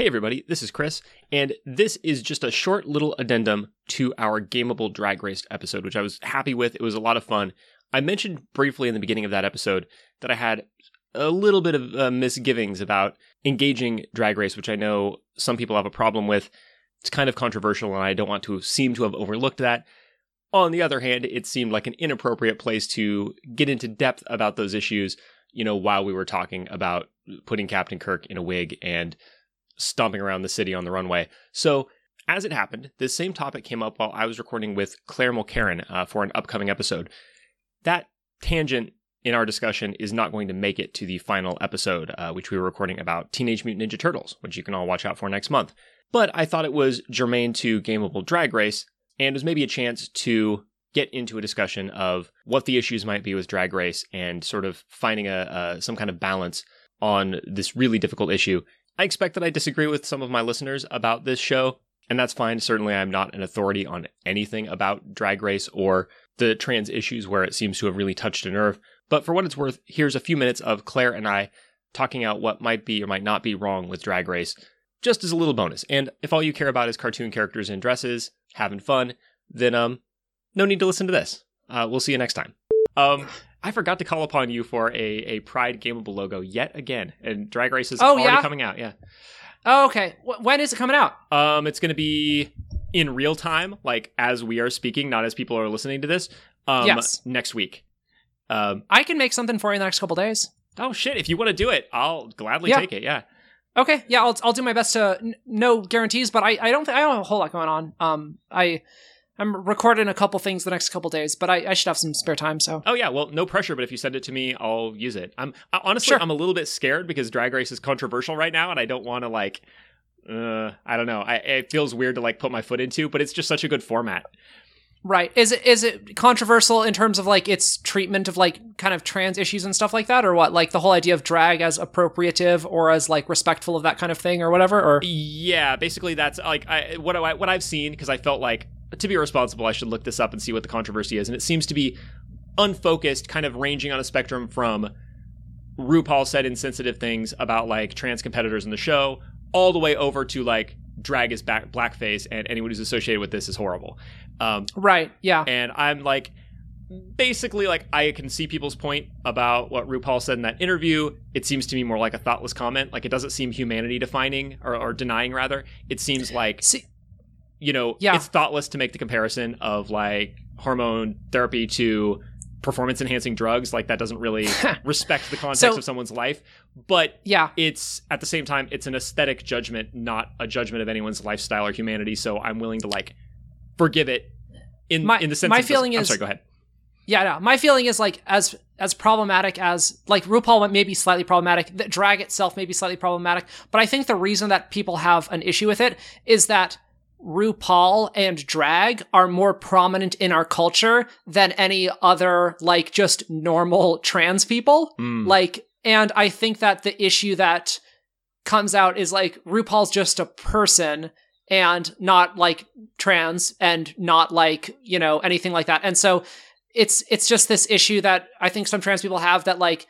Hey, everybody, this is Kris, and this is just a short little addendum to our Gameable Drag Race episode, which I was happy with. It was a lot of fun. I mentioned briefly in the beginning of that episode that I had a little bit of uh, misgivings about engaging Drag Race, which I know some people have a problem with. It's kind of controversial, and I don't want to seem to have overlooked that. On the other hand, it seemed like an inappropriate place to get into depth about those issues, you know, while we were talking about putting Captain Kirk in a wig and stomping around the city on the runway. So, as it happened, this same topic came up while I was recording with Claire Mulkerin uh, for an upcoming episode. That tangent in our discussion is not going to make it to the final episode, uh, which we were recording about Teenage Mutant Ninja Turtles, which you can all watch out for next month. But I thought it was germane to Gameable Drag Race and was maybe a chance to get into a discussion of what the issues might be with Drag Race and sort of finding a, a some kind of balance on this really difficult issue I expect that I disagree with some of my listeners about this show, and that's fine. Certainly, I'm not an authority on anything about Drag Race or the trans issues where it seems to have really touched a nerve. But for what it's worth, here's a few minutes of Claire and I talking out what might be or might not be wrong with Drag Race, just as a little bonus. And if all you care about is cartoon characters in dresses, having fun, then um, no need to listen to this. Uh, we'll see you next time. Um, I forgot to call upon you for a, a Pride Gameable logo yet again, and Drag Race is Oh, already yeah? coming out. Yeah, Oh, okay. Wh- when is it coming out? um, it's going to be in real time, like as we are speaking, not as people are listening to this. Um, Yes. next week. Um, I can make something for you in the next couple days. oh shit! If you want to do it, I'll gladly Yeah. take it. Yeah. Okay, yeah, I'll I'll do my best to n- no guarantees, but I I don't th- I don't have a whole lot going on. Um, I I'm recording a couple things the next couple days, but I, I should have some spare time. So Oh yeah. Well, no pressure, but if you send it to me, I'll use it. I'm I, honestly, Sure. I'm a little bit scared because Drag Race is controversial right now, and I don't want to like. Uh, I don't know. I, it feels weird to like put my foot into, but it's just such a good format. right, is it is it controversial in terms of like its treatment of like kind of trans issues and stuff like that, or what? Like the whole idea of drag as appropriative or as like respectful of that kind of thing, or whatever. Or Yeah, basically that's like I what I what I've seen because I felt like to be responsible I should look this up and see what the controversy is and it seems to be unfocused kind of ranging on a spectrum from RuPaul said insensitive things about like trans competitors in the show all the way over to like drag is back blackface and anyone who's associated with this is horrible. Um right, yeah, and I'm like basically like I can see people's point about what RuPaul said in that interview. It seems to me more like a thoughtless comment. Like it doesn't seem humanity defining or, or denying rather. It seems like see, you know Yeah. it's thoughtless to make the comparison of like hormone therapy to performance enhancing drugs. Like that doesn't really respect the context So- of someone's life. But yeah, it's at the same time it's an aesthetic judgment, not a judgment of anyone's lifestyle or humanity. So I'm willing to like forgive it in My- in the sense. my feeling I'm is- sorry. Go ahead. Yeah, no. My feeling is like as as problematic as like RuPaul may be slightly problematic. The drag itself may be slightly problematic, but I think the reason that people have an issue with it is that RuPaul and drag are more prominent in our culture than any other like just normal trans people. Mm. Like, and I think that the issue that comes out is like RuPaul's just a person and not like trans and not like, you know, anything like that. And so it's it's just this issue that I think some trans people have that like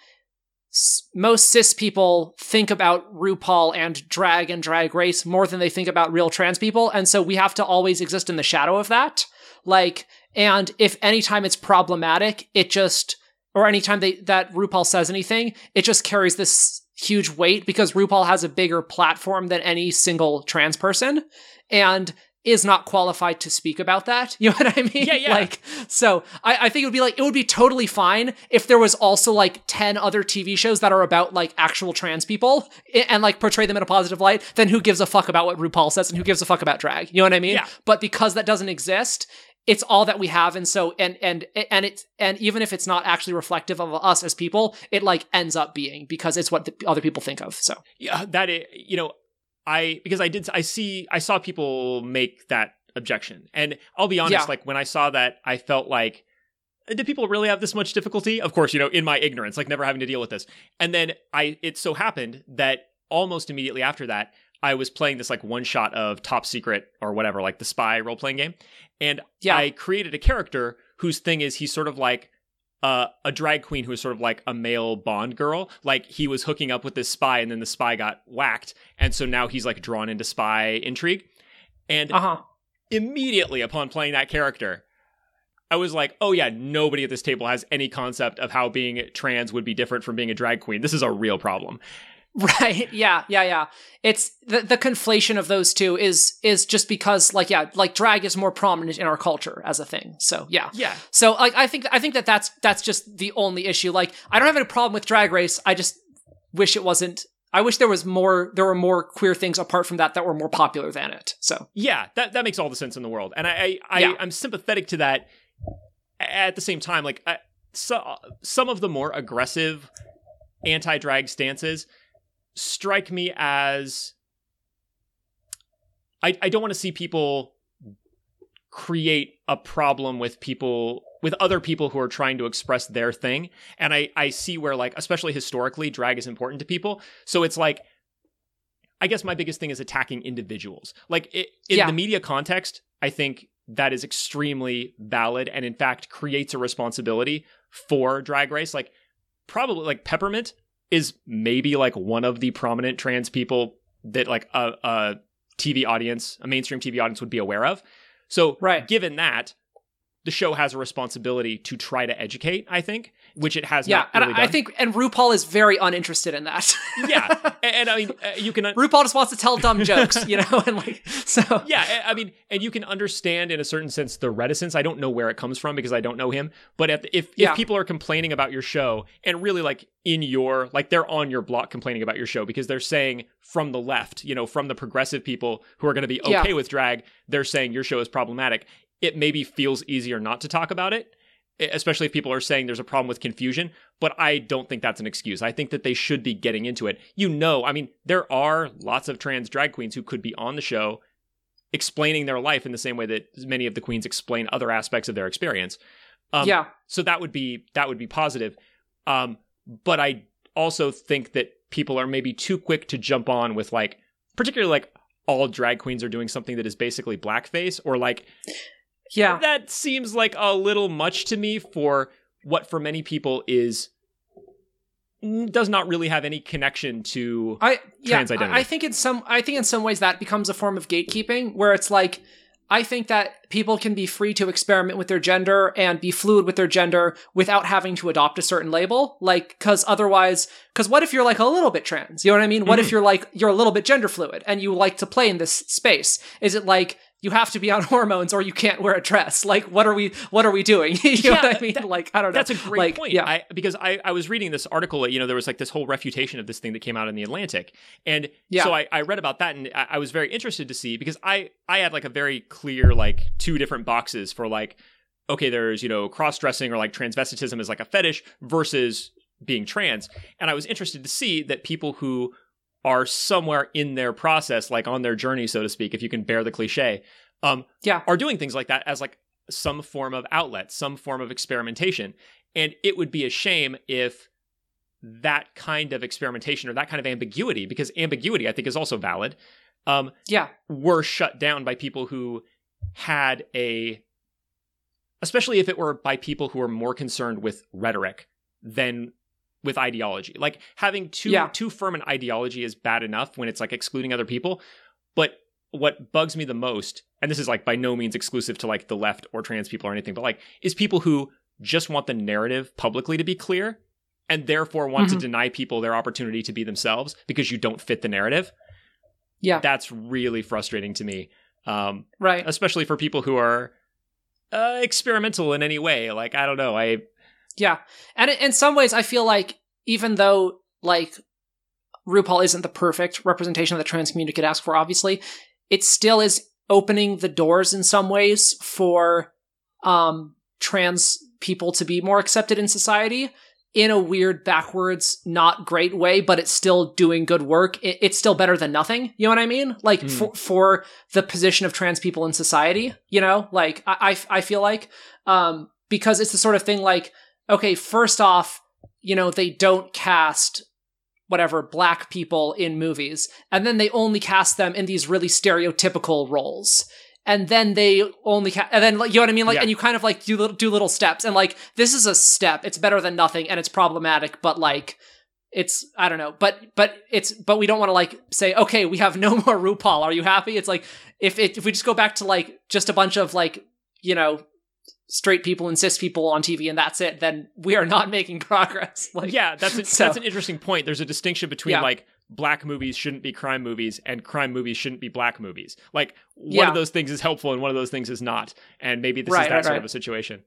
most cis people think about RuPaul and drag and drag race more than they think about real trans people. And so we have to always exist in the shadow of that. Like, and if anytime it's problematic, it just, or anytime they, that RuPaul says anything, it just carries this huge weight because RuPaul has a bigger platform than any single trans person and is not qualified to speak about that. You know what I mean? Yeah, yeah. Like, so I, I think it would be like, it would be totally fine if there was also like 10 other TV shows that are about like actual trans people and like portray them in a positive light, then who gives a fuck about what RuPaul says and who gives a fuck about drag? You know what I mean? Yeah. But because that doesn't exist, it's all that we have and so and and and it's and even if it's not actually reflective of us as people it like ends up being because it's what the other people think of so yeah that is, you know i because i did i see i saw people make that objection and i'll be honest Yeah. like when i saw that i felt like did people really have this much difficulty of course you know in my ignorance like never having to deal with this and then i it so happened that almost immediately after that i was playing this like one shot of top secret or whatever like the spy role-playing game and Yeah. i created a character whose thing is he's sort of like uh, a drag queen who was sort of like a male Bond girl. Like he was hooking up with this spy, and then the spy got whacked, and so now he's like drawn into spy intrigue. And Uh huh. immediately upon playing that character, I was like, oh yeah, nobody at this table has any concept of how being trans would be different from being a drag queen. This is a real problem. Right. Yeah. Yeah. Yeah. It's the the conflation of those two is is just because like yeah like drag is more prominent in our culture as a thing. So yeah. Yeah. So like I think I think that that's that's just the only issue. Like I don't have any problem with Drag Race. I just wish it wasn't. I wish there was more. There were more queer things apart from that that were more popular than it. So Yeah, that that makes all the sense in the world, and I I, I Yeah. I'm sympathetic to that. At the same time, like I, so, some of the more aggressive anti-drag stances strike me as I I don't want to see people create a problem with people with other people who are trying to express their thing. And i i see where like especially historically drag is important to people. So it's like i guess my biggest thing is attacking individuals. Like it, in Yeah. the media context i think that is extremely valid and in fact creates a responsibility for drag race. Like probably like peppermint is maybe like one of the prominent trans people that like a, a tv audience a mainstream tv audience would be aware of so Right. given that the show has a responsibility to try to educate i think which it has yeah, not and really I, I think and RuPaul is very uninterested in that. yeah and, and i mean uh, you can RuPaul just wants to tell dumb jokes, you know, and like so. yeah I- mean and you can understand in a certain sense the reticence i don't know where it comes from because i don't know him but if if, Yeah. if people are complaining about your show and really like in your like they're on your block complaining about your show because they're saying from the left you know from the progressive people who are going to be okay Yeah. with drag they're saying your show is problematic it maybe feels easier not to talk about it especially if people are saying there's a problem with confusion but i don't think that's an excuse. I think that they should be getting into it. You know i mean there are lots of trans drag queens who could be on the show explaining their life in the same way that many of the queens explain other aspects of their experience. Um, yeah. so that would be that would be positive. Um, but i also think that people are maybe too quick to jump on with like particularly like all drag queens are doing something that is basically blackface or like Yeah. that seems like a little much to me for what for many people is does not really have any connection to I yeah, identity. I I think in some I think in some ways that becomes a form of gatekeeping where it's like I think that people can be free to experiment with their gender and be fluid with their gender without having to adopt a certain label. Like, cause otherwise, cause what if you're like a little bit trans? You know what I mean? What Mm-hmm. if you're like, you're a little bit gender fluid and you like to play in this space? Is it like, you have to be on hormones or you can't wear a dress? Like, what are we, what are we doing? you know Yeah, what I mean? that- like, I don't know. That's a great like, point. Yeah. I, because I, I was reading this article, you know, there was like this whole refutation of this thing that came out in the Atlantic. And Yeah. so I, I read about that and I, I was very interested to see because I, I had like a very clear, like two different boxes for like, okay, there's, you know, cross dressing or like transvestitism is like a fetish versus being trans. And I was interested to see that people who are somewhere in their process, like on their journey, so to speak, if you can bear the cliche, um, Yeah. are doing things like that as like some form of outlet, some form of experimentation. And it would be a shame if that kind of experimentation or that kind of ambiguity, because ambiguity I think is also valid, um, yeah. were shut down by people who had a, especially if it were by people who are more concerned with rhetoric than with ideology. Like having too Yeah. too firm an ideology is bad enough when it's like excluding other people, but what bugs me the most, and this is like by no means exclusive to like the left or trans people or anything, but like is people who just want the narrative publicly to be clear and therefore want Mhm. to deny people their opportunity to be themselves because you don't fit the narrative. Yeah. That's really frustrating to me. Um, Right. especially for people who are uh, experimental in any way. Like, I don't know. I, Yeah. And in some ways, I feel like even though, like, RuPaul isn't the perfect representation of the trans community could ask for, obviously, it still is opening the doors in some ways for um, trans people to be more accepted in society in a weird, backwards, not great way, but it's still doing good work. It's still better than nothing. You know what I mean? Like, Mm. for, for the position of trans people in society, you know? Like, I, I, I feel like, um, because it's the sort of thing like, okay, first off, you know, they don't cast whatever black people in movies, and then they only cast them in these really stereotypical roles. and then they only ca- and then like you know what I mean? Like Yeah. and you kind of like do little, do little steps and like this is a step. It's better than nothing and it's problematic but like it's I don't know. But but it's but we don't want to like say okay we have no more RuPaul. Are you happy? It's like if it, if we just go back to like just a bunch of like you know straight people and cis people on TV and that's it then we are not making progress like yeah, that's a, so- that's an interesting point. There's a distinction between Yeah. like black movies shouldn't be crime movies and crime movies shouldn't be black movies. Like one Yeah. of those things is helpful and one of those things is not. And maybe this Right, is that right, sort right. of a situation.